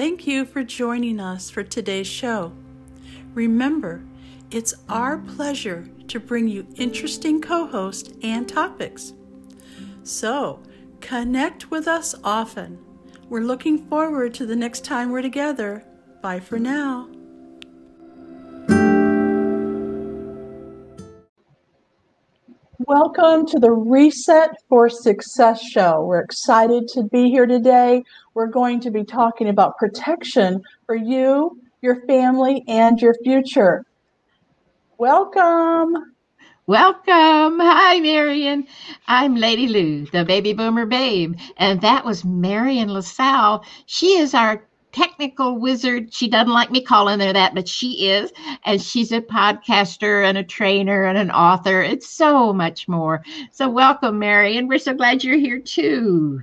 Thank you for joining us for today's show. Remember, it's our pleasure to bring you interesting co hosts and topics. So, connect with us often. We're looking forward to the next time we're together. Bye for now. Welcome to the Reset for Success show. We're excited to be here today. We're going to be talking about protection for you, your family, and your future. Welcome. Welcome. Hi, Marion. I'm Lady Lou, the baby boomer babe. And that was Marion LaSalle. She is our technical wizard. She doesn't like me calling her that, but she is. And she's a podcaster and a trainer and an author. It's so much more. So, welcome, Mary. And We're so glad you're here too.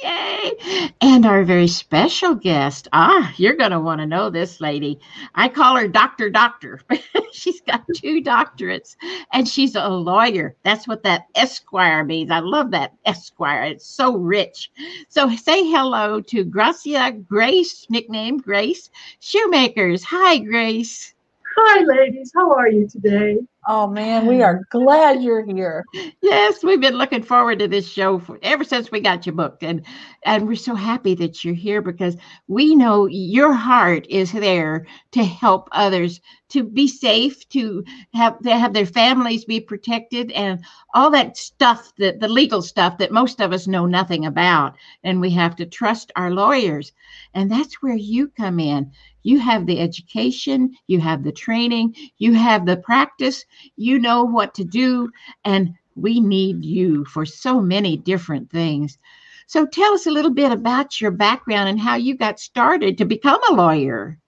Yay! And our very special guest. Ah, you're going to want to know this lady. I call her Dr. Doctor. she's got two doctorates and she's a lawyer. That's what that Esquire means. I love that Esquire. It's so rich. So say hello to Gracia Grace, nicknamed Grace Shoemakers. Hi, Grace. Hi, ladies. How are you today? Oh man, we are glad you're here. Yes, we've been looking forward to this show for, ever since we got you booked, and and we're so happy that you're here because we know your heart is there to help others to be safe, to have to have their families be protected, and all that stuff that the legal stuff that most of us know nothing about, and we have to trust our lawyers, and that's where you come in. You have the education, you have the training, you have the practice you know what to do, and we need you for so many different things. So tell us a little bit about your background and how you got started to become a lawyer.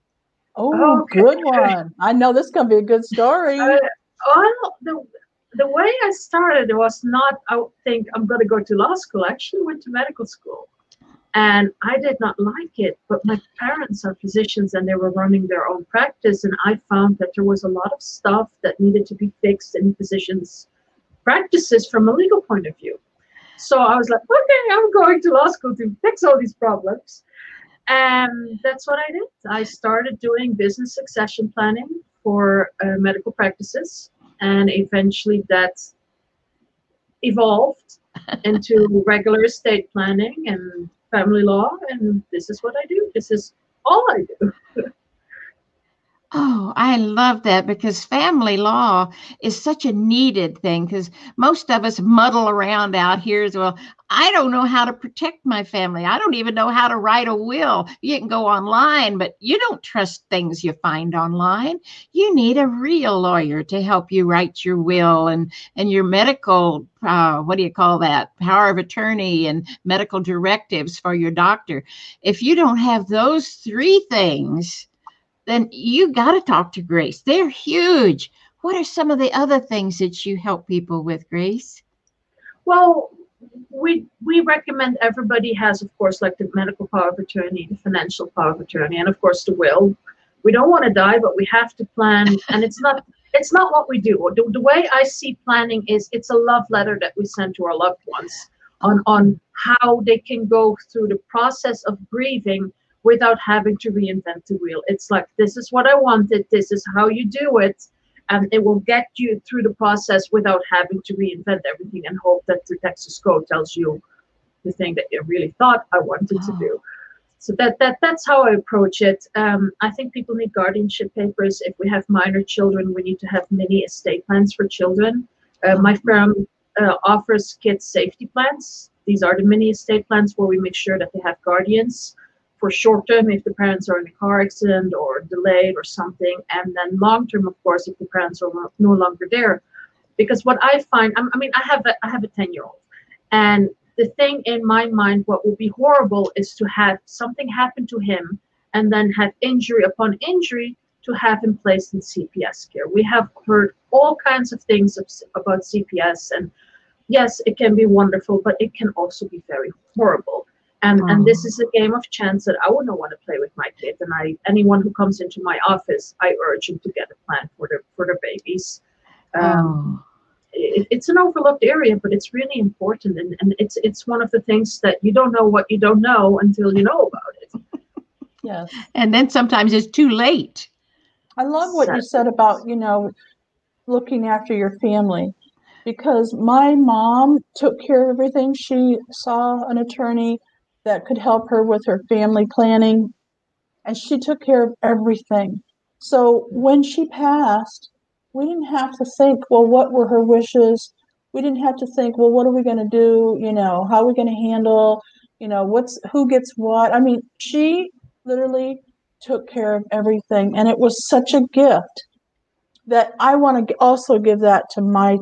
Oh, okay. good one. I know this is going to be a good story. Uh, well, the, the way I started was not, I think I'm going to go to law school. I actually went to medical school. And I did not like it, but my parents are physicians and they were running their own practice. And I found that there was a lot of stuff that needed to be fixed in physicians' practices from a legal point of view. So I was like, okay, I'm going to law school to fix all these problems. And that's what I did. I started doing business succession planning for uh, medical practices. And eventually that evolved into regular estate planning and family law, and this is what I do. This is all I do. Oh, I love that because family law is such a needed thing because most of us muddle around out here as well. I don't know how to protect my family. I don't even know how to write a will. You can go online, but you don't trust things you find online. You need a real lawyer to help you write your will and and your medical uh, what do you call that power of attorney and medical directives for your doctor. If you don't have those three things, then you got to talk to Grace. They're huge. What are some of the other things that you help people with, Grace? Well, we we recommend everybody has, of course, like the medical power of attorney, the financial power of attorney, and of course the will. We don't want to die, but we have to plan, and it's not it's not what we do. The, the way I see planning is it's a love letter that we send to our loved ones on on how they can go through the process of grieving without having to reinvent the wheel. It's like, this is what I wanted, this is how you do it. And it will get you through the process without having to reinvent everything and hope that the Texas code tells you the thing that you really thought I wanted to do. So that, that that's how I approach it. Um, I think people need guardianship papers. If we have minor children, we need to have mini estate plans for children. Uh, my firm uh, offers kids safety plans. These are the mini estate plans where we make sure that they have guardians for short term if the parents are in a car accident or delayed or something, and then long term, of course, if the parents are no longer there. Because what I find, I mean, I have a, I have a ten year old, and the thing in my mind, what would be horrible is to have something happen to him and then have injury upon injury to have him placed in CPS care. We have heard all kinds of things of, about CPS, and yes, it can be wonderful, but it can also be very horrible. And, oh. and this is a game of chance that I wouldn't want to play with my kid. And I anyone who comes into my office, I urge them to get a plan for their for their babies. Um, oh. it, it's an overlooked area, but it's really important, and, and it's it's one of the things that you don't know what you don't know until you know about it. Yes. And then sometimes it's too late. I love what you said about, you know, looking after your family because my mom took care of everything. She saw an attorney that could help her with her family planning and she took care of everything. So when she passed, we didn't have to think, well, what were her wishes? We didn't have to think, well, what are we going to do? You know, how are we going to handle, you know, what's who gets what? I mean, she literally took care of everything and it was such a gift that I want to also give that to my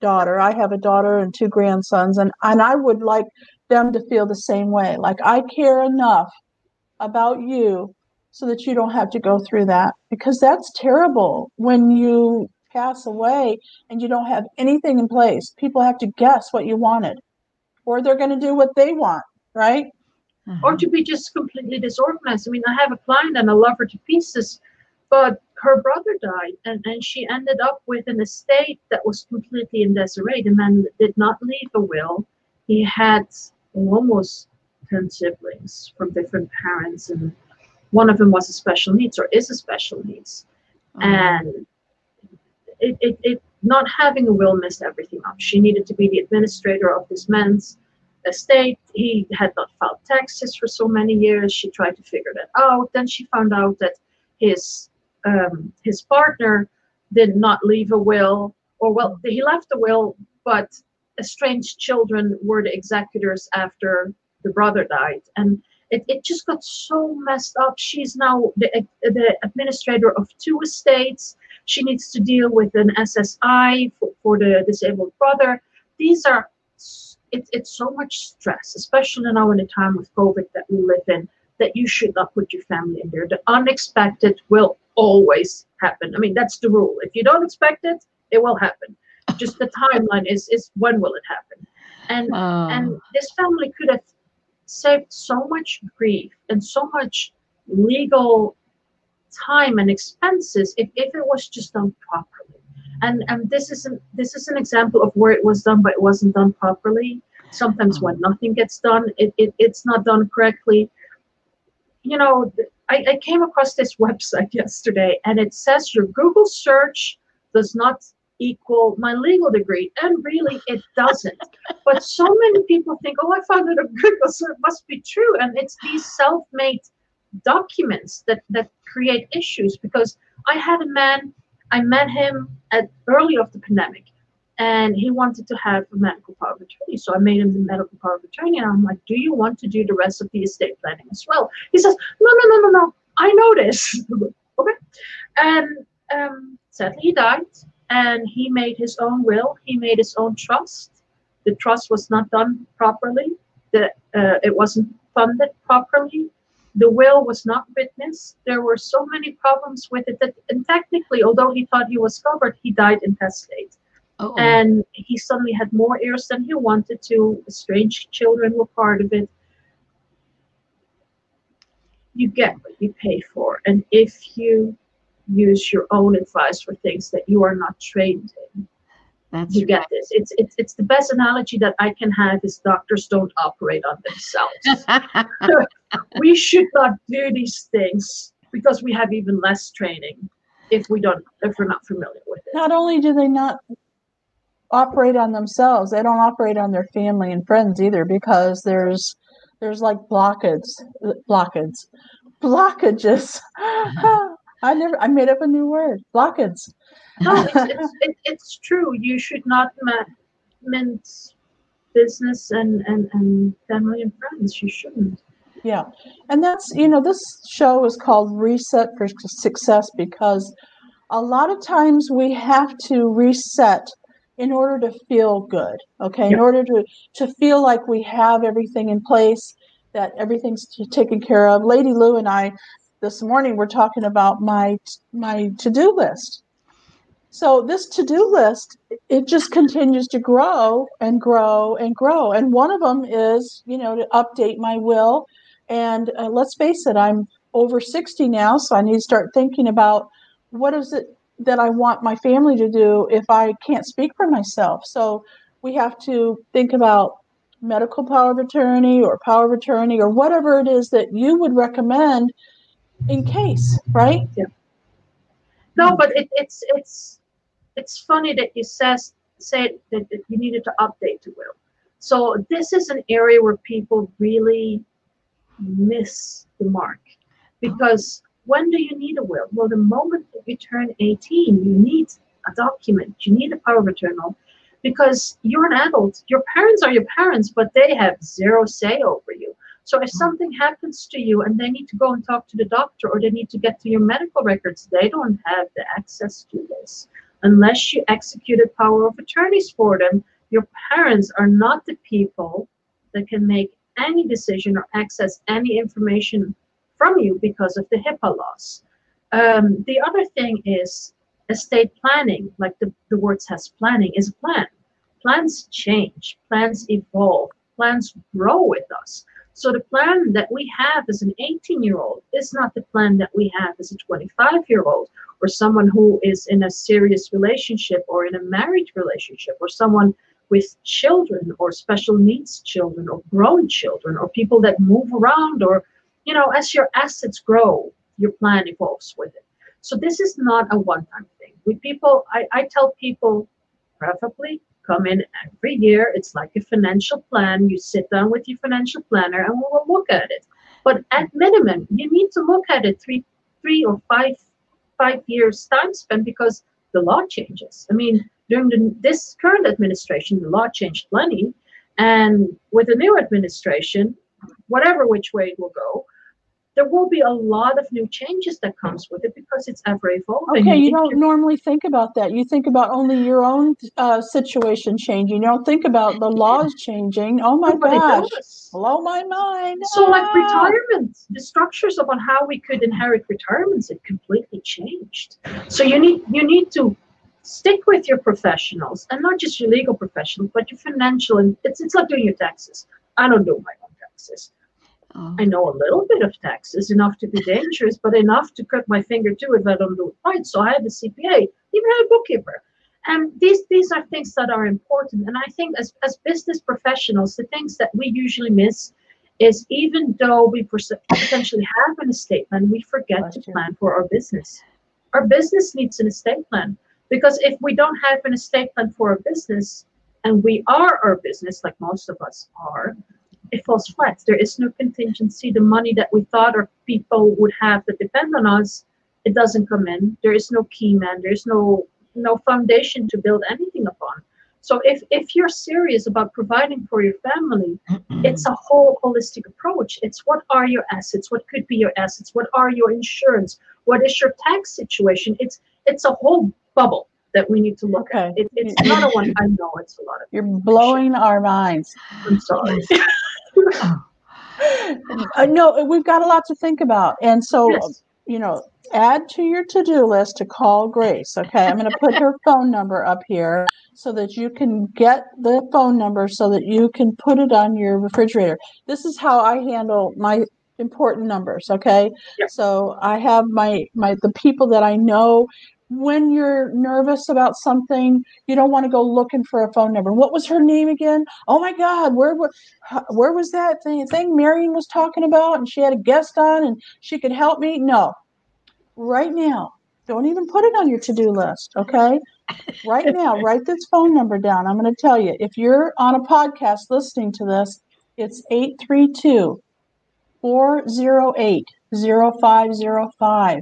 daughter. I have a daughter and two grandsons and and I would like them to feel the same way. Like I care enough about you so that you don't have to go through that because that's terrible when you pass away and you don't have anything in place. People have to guess what you wanted or they're going to do what they want, right? Mm-hmm. Or to be just completely disorganized. I mean, I have a client and I love her to pieces, but her brother died and, and she ended up with an estate that was completely in disarray. The man did not leave a will. He had almost 10 siblings from different parents and one of them was a special needs or is a special needs. Oh. and it, it, it not having a will messed everything up. She needed to be the administrator of this man's estate. He had not filed taxes for so many years. She tried to figure that out. Then she found out that his um, his partner did not leave a will or well he left a will but estranged children were the executors after the brother died. And it, it just got so messed up. She's now the, the administrator of two estates. She needs to deal with an ssi for, for the disabled brother. These are it, it's so much stress especially now in the time of covid that we live in that you should not put your family in there. The unexpected will always happen. I mean that's the rule. If you don't expect it it will happen just the timeline is is when will it happen? And Oh. and this family could have saved so much grief and so much legal time and expenses if, if it was just done properly. And and this is an this is an example of where it was done but it wasn't done properly. Sometimes when mm-hmm. nothing gets done it, it it's not done correctly. You know I, I came across this website yesterday and it says your google search does not equal my legal degree and really it doesn't. But so many people think oh i found it on google so it must be true. And it's these self-made documents that that create issues because i had a man i met him at early of the pandemic and he wanted to have a medical power of attorney. So i made him the medical power of attorney and i'm like do you want to do the rest of the estate planning as well? He says no no no no no. I know this. Okay. And um sadly he died and he made his own will. He made his own trust. The trust was not done properly. The uh, it wasn't funded properly. The will was not witnessed. There were so many problems with it that and technically although he thought he was covered he died intestate Oh. and he suddenly had more heirs than he wanted to. Strange children were part of it. You get what you pay for. And if you use your own advice for things that you are not trained in. That's you get this. It's it's, it's the best analogy that i can have is doctors don't operate on themselves. We should not do these things because we have even less training if we don't if we're not familiar with it. Not only do they not operate on themselves, they don't operate on their family and friends either because there's there's like blockades, blockades, blockages. Uh-huh. I never, I made up a new word, Blockheads. no it's, it's, it, it's true you should not mince business and, and and family and friends you shouldn't Yeah. And that's, you know, this show is called Reset for Success because a lot of times we have to reset in order to feel good. Okay. In order to, to feel like we have everything in place, that everything's taken care of. Lady Lou and I this morning we're talking about my my to-do list. So this to-do list, it just continues to grow and grow and grow. And one of them is, you know, to update my will. And uh, let's face it, I'm over 60 now, so I need to start thinking about what is it that I want my family to do if I can't speak for myself. So we have to think about medical power of attorney or power of attorney or whatever it is that you would recommend in case, right? Yeah. No, mm. but it, it's it's it's funny that you says said that, that you needed to update the will. So this is an area where people really miss the mark because when do you need a will? Well, the moment that you turn 18, you need a document, you need a power of attorney because you're an adult. Your parents are your parents, but they have zero say over you. So if something happens to you and they need to go and talk to the doctor or they need to get to your medical records, they don't have the access to this. Unless you executed power of attorneys for them, your parents are not the people that can make any decision or access any information from you because of the HIPAA laws. Um, the other thing is estate planning, like the, the word says planning, is a plan. Plans change, plans evolve, plans grow with us. So the plan that we have as an 18 year old is not the plan that we have as a 25 year old or someone who is in a serious relationship or in a married relationship or someone with children or special needs children or grown children or people that move around or you know as your assets grow your plan evolves with it. So this is not a one-time thing. With people i, I tell people preferably come in every year. It's like a financial plan. You sit down with your financial planner and we will look at it. But at minimum you need to look at it three three or five five years time span because the law changes. I mean during the, this current administration, the law changed plenty. And with the new administration, whatever which way it will go, there will be a lot of new changes that comes with it because it's ever evolving. Okay, you don't normally think about that. You think about only your own uh, situation changing. You don't think about the laws changing. Oh my Nobody gosh, does. blow my mind. So, like Ah. retirement, the structures of on how we could inherit retirements, it completely changed. So you need you need to stick with your professionals and not just your legal professionals, but your financial and it's it's like doing your taxes. I don't do my own taxes. Oh. I know a little bit of taxes, enough to be dangerous, but enough to cut my finger too if I don't do it right. So I have a CPA, even a bookkeeper. And these these are things that are important. And I think as, as business professionals, the things that we usually miss is even though we potentially have an estate plan, we forget to plan for our business. Our business needs an estate plan because if we don't have an estate plan for our business, and we are our business, like most of us are, it falls flat. There is no contingency. The money that we thought our people would have that depend on us, it doesn't come in. There is no key man. There is no no foundation to build anything upon. So if if you're serious about providing for your family, it's a whole holistic approach. It's what are your assets? What could be your assets? What are your insurance? What is your tax situation? It's it's a whole bubble that we need to look at. Okay. It, it's not a one. I know it's a lot of. You're blowing our minds. I'm sorry. Uh, no, we've got a lot to think about. And so, Yes. you know, add to your to do list to call Grace. Okay. I'm going to put her phone number up here so that you can get the phone number so that you can put it on your refrigerator. This is how I handle my important numbers. Okay. Yep. So I have my, my, the people that I know. When you're nervous about something, you don't want to go looking for a phone number. What was her name again? Oh my God, where where was that thing, thing Marion was talking about? And she had a guest on and she could help me. No, right now, don't even put it on your to do list. Okay. Right now, write this phone number down. I'm going to tell you if you're on a podcast listening to this, it's 832 408 0505.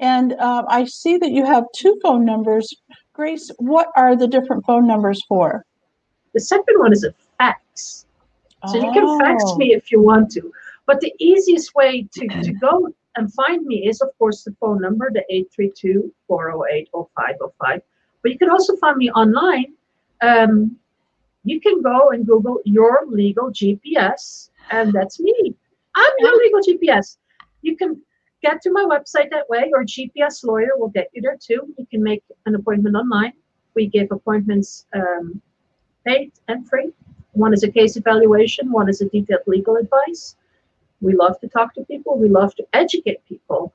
And um, I see that you have two phone numbers. Grace, what are the different phone numbers for? The second one is a fax. So you can fax Oh. me if you want to. But the easiest way to, to go and find me is, of course, the phone number, the 832 408 0505. But you can also find me online. Um, you can go and Google your legal GPS, and that's me. I'm your legal GPS. You can get to my website that way, or GPS lawyer will get you there too. You can make an appointment online. We give appointments um, paid and free. One is a case evaluation, one is a detailed legal advice. We love to talk to people, we love to educate people.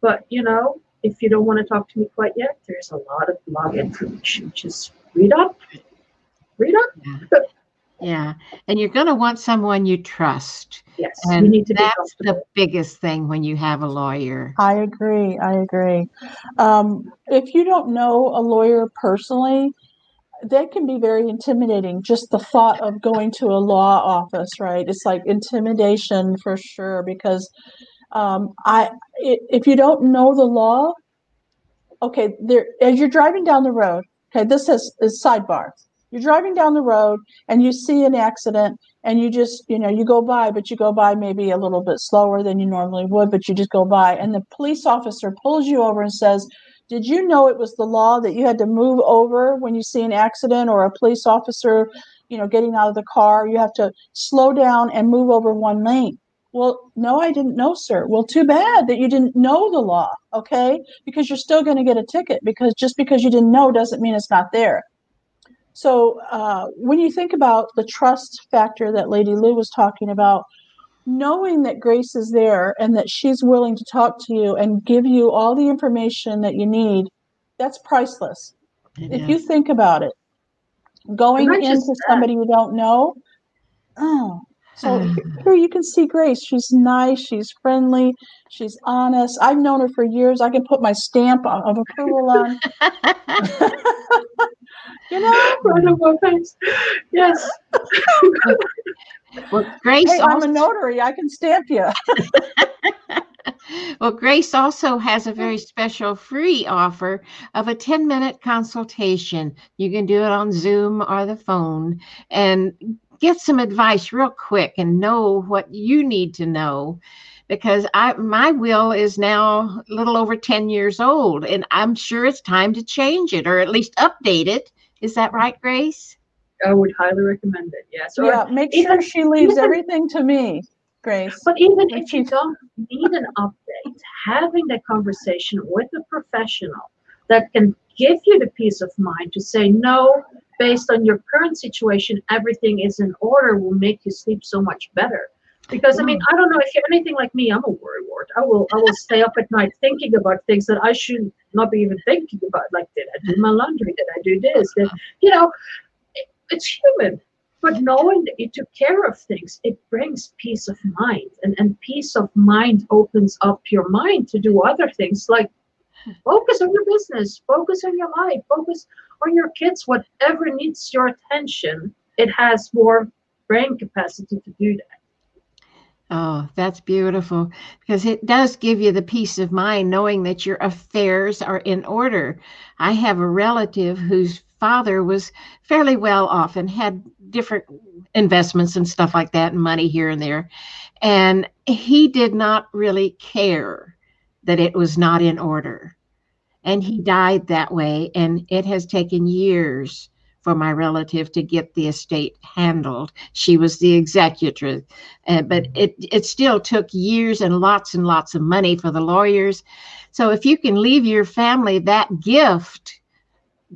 But you know, if you don't want to talk to me quite yet, there's a lot of blog information. Just read up, read up. Yeah. And you're going to want someone you trust. Yes, And you need to that's the biggest thing when you have a lawyer. I agree. I agree. Um, if you don't know a lawyer personally, that can be very intimidating. Just the thought of going to a law office, right? It's like intimidation for sure. Because um, I, i if you don't know the law, okay, there as you're driving down the road. Okay, this is, is sidebar. You're driving down the road and you see an accident and you just you know you go by but you go by maybe a little bit slower than you normally would but you just go by and the police officer pulls you over and says did you know it was the law that you had to move over when you see an accident or a police officer you know getting out of the car? You have to slow down and move over one lane. Well no i didn't know sir. Well too bad that you didn't know the law okay? Because you're still going to get a ticket because just because you didn't know doesn't mean it's not there so uh, when you think about the trust factor that Lady Lou was talking about, knowing that Grace is there and that she's willing to talk to you and give you all the information that you need, that's priceless. If you think about it, going into somebody you don't know, oh. So here you can see Grace. She's nice. She's friendly. She's honest. I've known her for years. I can put my stamp of approval on. you know, Right on my face. Yes. well, Grace hey, I'm a notary. I can stamp you. well, Grace also has a very special free offer of a 10 minute consultation. You can do it on Zoom or the phone and get some advice real quick and know what you need to know because I my will is now a little over 10 years old and I'm sure it's time to change it or at least update it. Is that right, Grace? I would highly recommend it. Yes. Or- Yeah, make sure she leaves even- everything to me, Grace. But even Like if you don't need an update, having that conversation with a professional that can give you the peace of mind to say, no, based on your current situation, everything is in order will make you sleep so much better. Because I mean, hmm. I don't know if you're anything like me, I'm a worrywart. I will I will stay up at night thinking about things that I should not be even thinking about. Like, did I do my laundry? Did I do this? Did, you know, it- it's human. But knowing that you took care of things, it brings peace of mind. And, and peace of mind opens up your mind to do other things like focus on your business, focus on your life, focus on your kids, whatever needs your attention, it has more brain capacity to do that. Oh, that's beautiful because it does give you the peace of mind knowing that your affairs are in order. I have a relative whose father was fairly well off and had different investments and stuff like that and money here and there. And he did not really care that it was not in order. And he died that way. And it has taken years for my relative to get the estate handled. She was the executor uh, but it it still took years and lots and lots of money for the lawyers. So if you can leave your family that gift,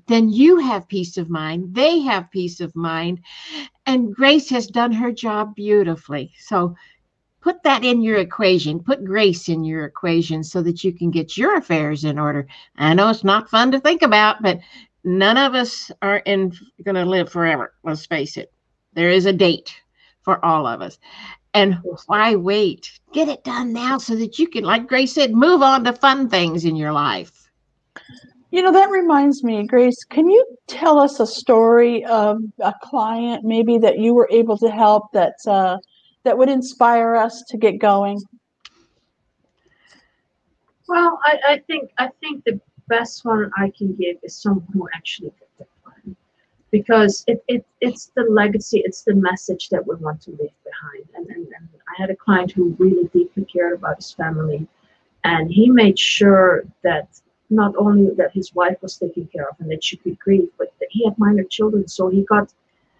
then you have peace of mind. They have peace of mind, and Grace has done her job beautifully. So put that in your equation. Put Grace in your equation so that you can get your affairs in order. I know it's not fun to think about, but none of us are in going to live forever. Let's face it. There is a date for all of us. And why wait? Get it done now so that you can, like Grace said, move on to fun things in your life. You know, that reminds me, Grace, can you tell us a story of a client maybe that you were able to help that uh, that would inspire us to get going? Well, I, I think I think the best one I can give is someone who actually did the plan. Because it, it it's the legacy, it's the message that we want to leave behind. And, and, and I had a client who really deeply cared about his family and he made sure that not only that his wife was taken care of and that she could grieve, but that he had minor children, so he got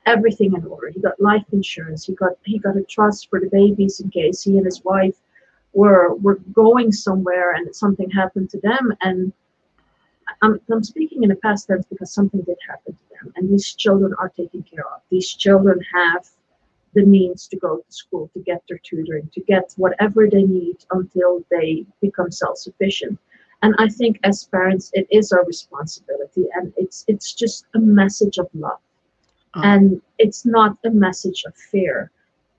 everything in order. He got life insurance. He got he got a trust for the babies in case he and his wife were were going somewhere and something happened to them. And I'm I'm speaking in the past tense because something did happen to them, and these children are taken care of. These children have the means to go to school, to get their tutoring, to get whatever they need until they become self-sufficient. And I think as parents, it is our responsibility, and it's it's just a message of love Oh. And it's not a message of fear.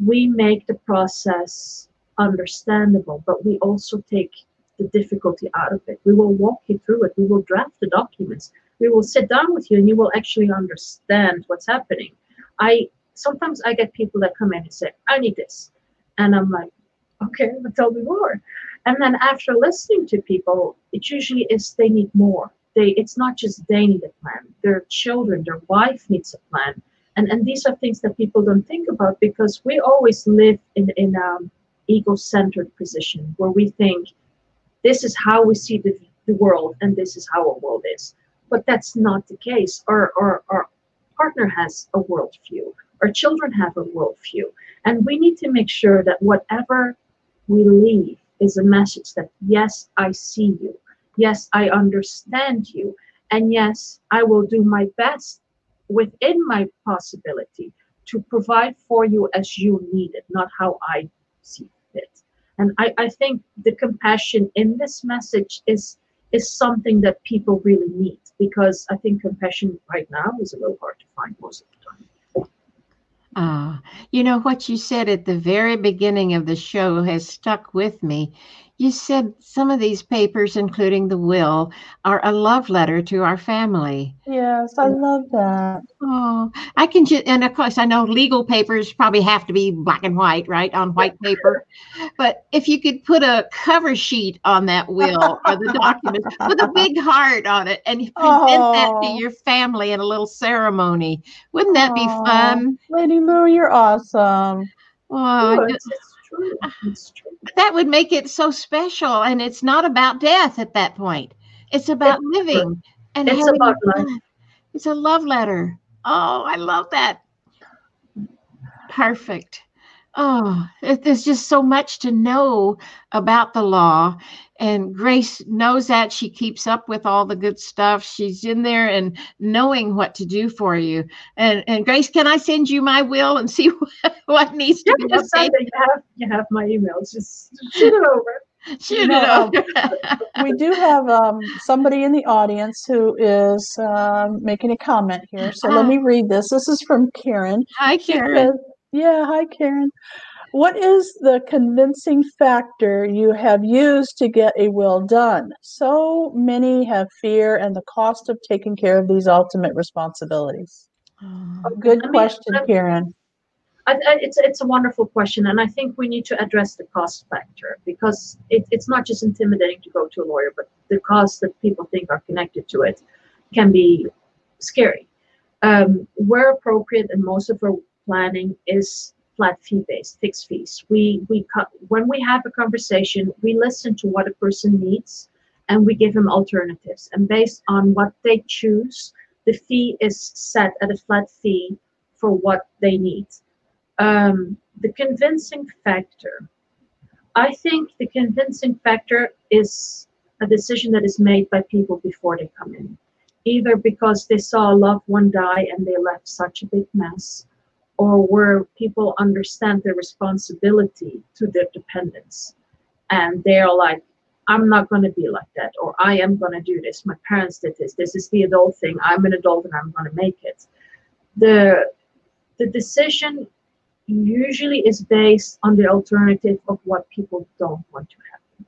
We make the process understandable, but we also take the difficulty out of it. We will walk you through it. We will draft the documents. We will sit down with you and you will actually understand what's happening. I sometimes I get people that come in and say, I need this. And I'm like, okay, but tell me more. And then after listening to people, it usually is they need more. They it's not just they need a plan. Their children, their wife needs a plan. And and these are things that people don't think about because we always live in in um ego-centered position where we think this is how we see the, the world and this is how our world is. But that's not the case. Our, our, our partner has a worldview. Our children have a worldview. And we need to make sure that whatever we leave is a message that, yes, I see you. Yes, I understand you. And yes, I will do my best within my possibility to provide for you as you need it, not how I see it. And I, I think the compassion in this message is is something that people really need because I think compassion right now is a little hard to find most of the time. Ah, you know what you said at the very beginning of the show has stuck with me. You said some of these papers, including the will, are a love letter to our family. Yes, I love that. Oh, I can just, and of course, I know legal papers probably have to be black and white, right, on white paper. But if you could put a cover sheet on that will or the document with a big heart on it and present oh. that to your family in a little ceremony, wouldn't that be fun? Lady Lou, you're awesome. Oh, that would make it so special. And it's not about death at that point. It's about it's living and it's about life. It's a love letter. Oh, I love that. Perfect. Oh, there's just so much to know about the law. And Grace knows that. She keeps up with all the good stuff. She's in there and knowing what to do for you. And and Grace, can I send you my will and see what, what needs to yeah, be updated? You have, you have my emails. Just shoot it over. Shoot it over. we do have um, somebody in the audience who is um, making a comment here. So let me read this. This is from Karen. Hi, Karen. Yeah, hi, Karen. What is the convincing factor you have used to get a will done? So many have fear and the cost of taking care of these ultimate responsibilities. Oh, Good I question, mean, Karen. I, I, it's it's a wonderful question, and I think we need to address the cost factor because it, it's not just intimidating to go to a lawyer, but the costs that people think are connected to it can be scary. Um, where appropriate, and most of our planning is flat fee based, fixed fees. We we when we have a conversation, we listen to what a person needs, and we give them alternatives. And based on what they choose, the fee is set at a flat fee for what they need. Um, the convincing factor. I think the convincing factor is a decision that is made by people before they come in, either because they saw a loved one die and they left such a big mess, or where people understand their responsibility to their dependents. And they're like i'm not going to be like that or i am going to do this. My parents did this. This is the adult thing. I'm an adult and i'm going to make it. The the decision usually is based on the alternative of what people don't want to happen.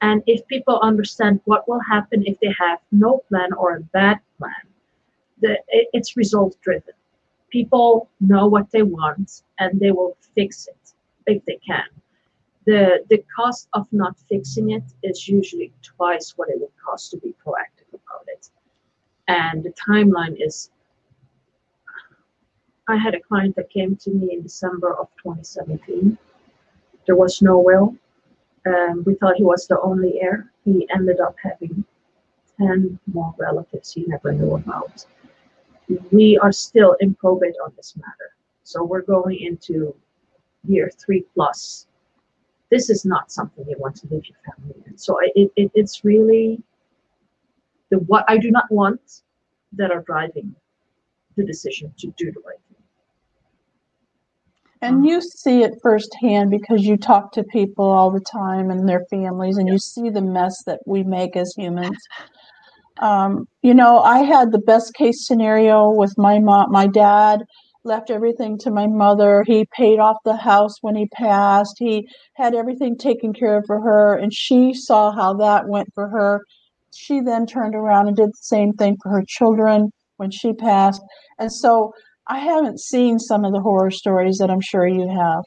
And if people understand what will happen if they have no plan or a bad plan the, it, it's result driven people know what they want and they will fix it if they can. The, the cost of not fixing it is usually twice what it would cost to be proactive about it. And the timeline is I had a client that came to me in December of 2017. There was no will. Um, we thought he was the only heir. He ended up having 10 more relatives he never knew about we are still in probate on this matter. So we're going into year three plus. This is not something you want to leave your family in. So it, it, it's really the what I do not want that are driving the decision to do the right thing. And you see it firsthand because you talk to people all the time and their families, and you see the mess that we make as humans. Um, you know, I had the best case scenario with my mom, my dad left everything to my mother. He paid off the house when he passed. He had everything taken care of for her, and she saw how that went for her. She then turned around and did the same thing for her children when she passed. And so I haven't seen some of the horror stories that I'm sure you have.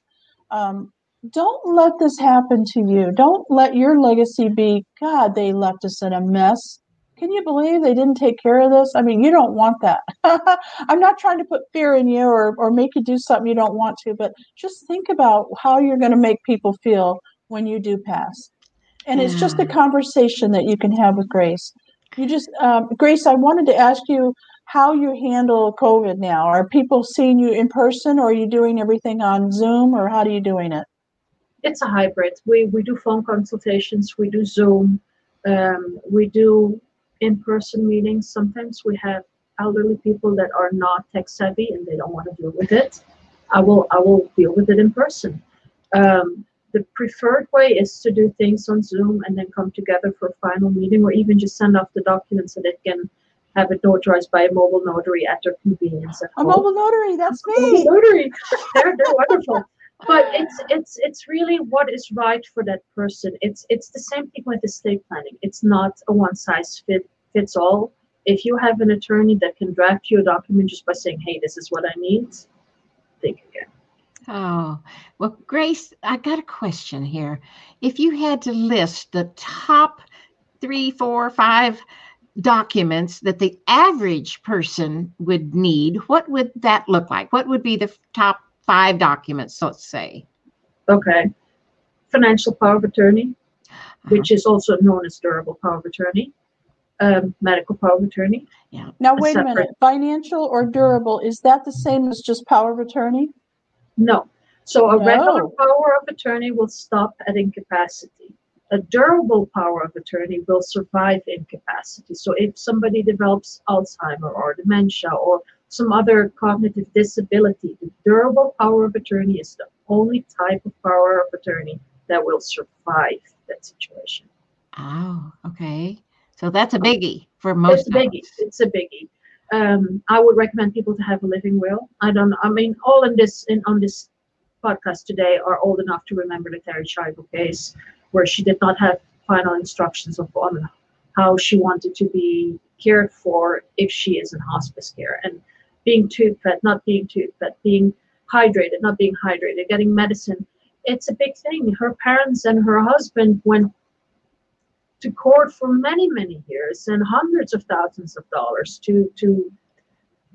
Um, don't let this happen to you. Don't let your legacy be God, they left us in a mess. Can you believe they didn't take care of this? I mean, you don't want that. I'm not trying to put fear in you or, or make you do something you don't want to, but just think about how you're going to make people feel when you do pass. And it's just a conversation that you can have with Grace. You just, um, Grace, I wanted to ask you how you handle COVID now. Are people seeing you in person or are you doing everything on Zoom or how are you doing it? It's a hybrid. We, we do phone consultations, we do Zoom, um, we do in-person meetings. Sometimes we have elderly people that are not tech savvy and they don't want to deal with it. I will I will deal with it in person. Um, the preferred way is to do things on Zoom and then come together for a final meeting, or even just send off the documents so they can have it notarized by a mobile notary at their convenience. At A home. mobile notary, that's Mobile me. notary, they're they're wonderful. But it's it's it's really what is right for that person. It's it's the same thing with estate planning. It's not a one size fit fits all. If you have an attorney that can draft you a document just by saying, "Hey, this is what I need," think again. Oh, well, Grace, I got a question here. If you had to list the top three, four, five documents that the average person would need, what would that look like? What would be the top five documents, let's say? Okay. Financial power of attorney, Uh-huh. which is also known as durable power of attorney. Um, medical power of attorney. Yeah. Now, wait a separate- minute. Financial or durable, is that the same as just power of attorney? No. So a regular power of attorney will stop at incapacity. A durable power of attorney will survive incapacity. So if somebody develops Alzheimer or dementia or some other cognitive disability, the durable power of attorney is the only type of power of attorney that will survive that situation. Oh, okay. So that's a biggie for most It's a biggie. It's a biggie. Um, I would recommend people to have a living will. I don't. I mean, all in this in on this podcast today are old enough to remember the Terri Schiavo case, where she did not have final instructions of on how she wanted to be cared for if she is in hospice care, and being tube fed, not being tube fed, being hydrated, not being hydrated, getting medicine. It's a big thing. Her parents and her husband went to court for many many years and hundreds of thousands of dollars to to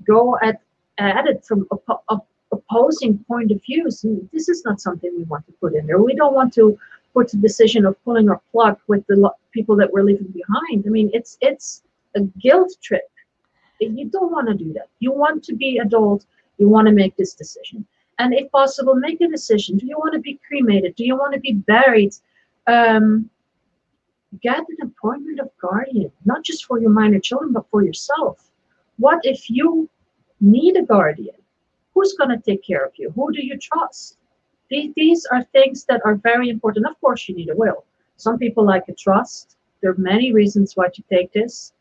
go at at it from oppo- op- opposing point of views and this is not something we want to put in there we don't want to put the decision of pulling our plug with the lo- people that we're leaving behind i mean it's it's a guilt trip you don't want to do that you want to be adult you want to make this decision and if possible make a decision do you want to be cremated do you want to be buried um, get an appointment of guardian, not just for your minor children, but for yourself. What if you need a guardian? Who's going to take care of you? Who do you trust? These, are things that are very important. Of course, you need a will. Some people like a trust. There are many reasons why to take this.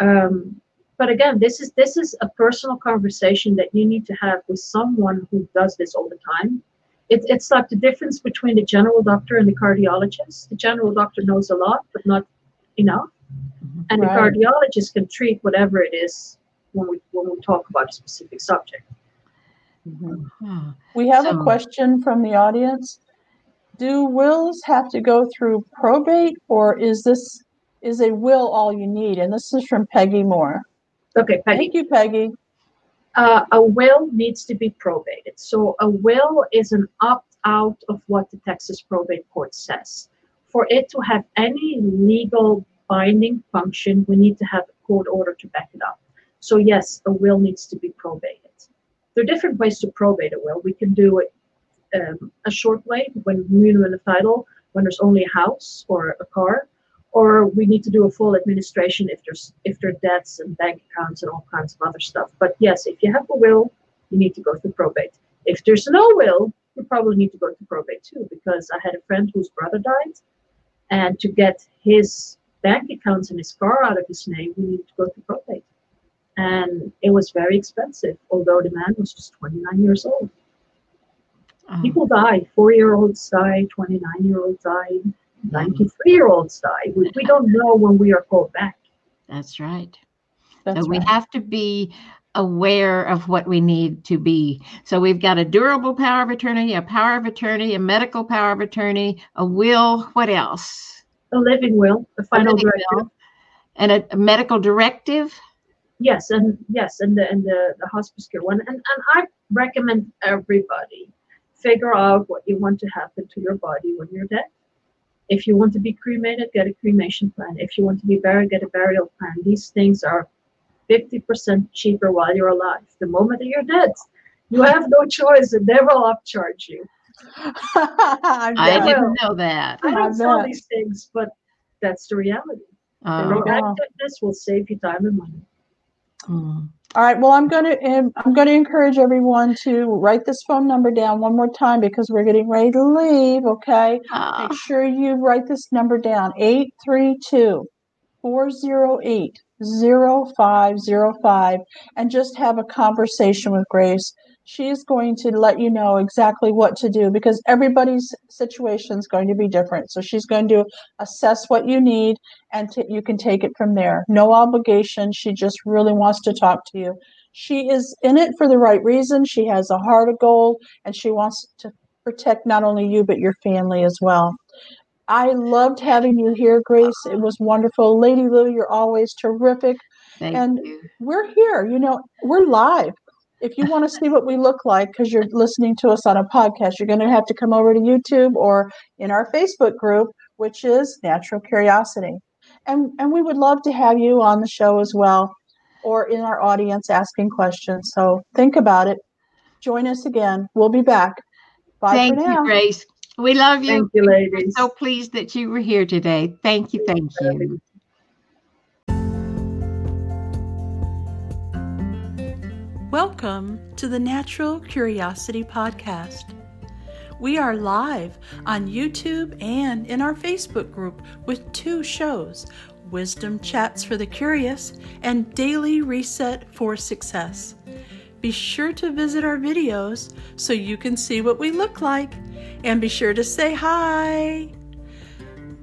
Um, but again, this is this is a personal conversation that you need to have with someone who does this all the time it's it's like the difference between the general doctor and the cardiologist. The general doctor knows a lot, but not enough, Mhm. and Right. the cardiologist can treat whatever it is when we when we talk about a specific subject. Oh, We have a question from the audience. Do wills have to go through probate or is this, is a will all you need? And this is from Peggy Moore. Okay, Peggy. Thank you, Peggy. uh, a will needs to be probated. So a will is an opt-out of what the Texas probate court says. For it to have any legal binding function, we need to have a court order to back it up. So yes, a will needs to be probated. There are different ways to probate a will. We can do it um, a short way when you're in the title, when there's only a house or a car, or we need to do a full administration if there's if there are debts and bank accounts and all kinds of other stuff. But yes, if you have a will, you need to go through probate. If there's no will, you probably need to go through probate too, because I had a friend whose brother died, and to get his bank accounts and his car out of his name, we need to go through probate. and it was very expensive, although the man was just 29 years old. Oh, People die. Four year olds die, 29 year olds die, 93 year olds die. We, we don't know when we are called back. that's right. That's so we right. have to be aware of what we need to be. So we've got a durable power of attorney, a power of attorney, a medical power of attorney, a will. What else? A living will, the A final living directive. will, and a, a medical directive. Yes, and yes, and the and the, the hospice care one. And and I recommend everybody figure out what you want to happen to your body when you're dead. If you want to be cremated, get a cremation plan. If you want to be buried, get a burial plan. These things are 50% cheaper while you're alive. The moment that you're dead, you have no choice and they will upcharge you. I bet. didn't know that. I I don't sell bet. these things, but that's the reality. The Oh, reactiveness will save you time and money. mm. All right. Well, I'm going to um, I'm going to encourage everyone to write this phone number down one more time because we're getting ready to leave. Okay. Make sure you write this number down 832 408 0505 and just have a conversation with Grace. She's going to let you know exactly what to do because everybody's situation is going to be different. So she's going to assess what you need and t- you can take it from there. No obligation. She just really wants to talk to you. She is in it for the right reason. She has a heart of gold and she wants to protect not only you but your family as well. I loved having you here, Grace. It was wonderful. Lady Lou, you're always terrific. thank and- you. We're here, you know, we're live. If you want to see what we look like because you're listening to us on a podcast, you're going to have to come over to YouTube or in our Facebook group, which is Natural Curiosity. And and we would love to have you on the show as well or in our audience asking questions. So think about it. Join us again. We'll be back. Bye Thank for you, now. Grace. We love you. Thank you, We're ladies. so pleased that you were here today. Thank you. Thank you. Welcome to the Natural Curiosity Podcast. We are live on YouTube and in our Facebook group with two shows Wisdom Chats for the Curious and Daily Reset for Success. Be sure to visit our videos so you can see what we look like and be sure to say hi.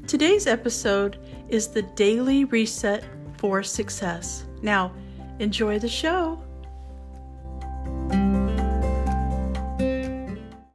Today's episode is the Daily Reset for Success. Now, enjoy the show.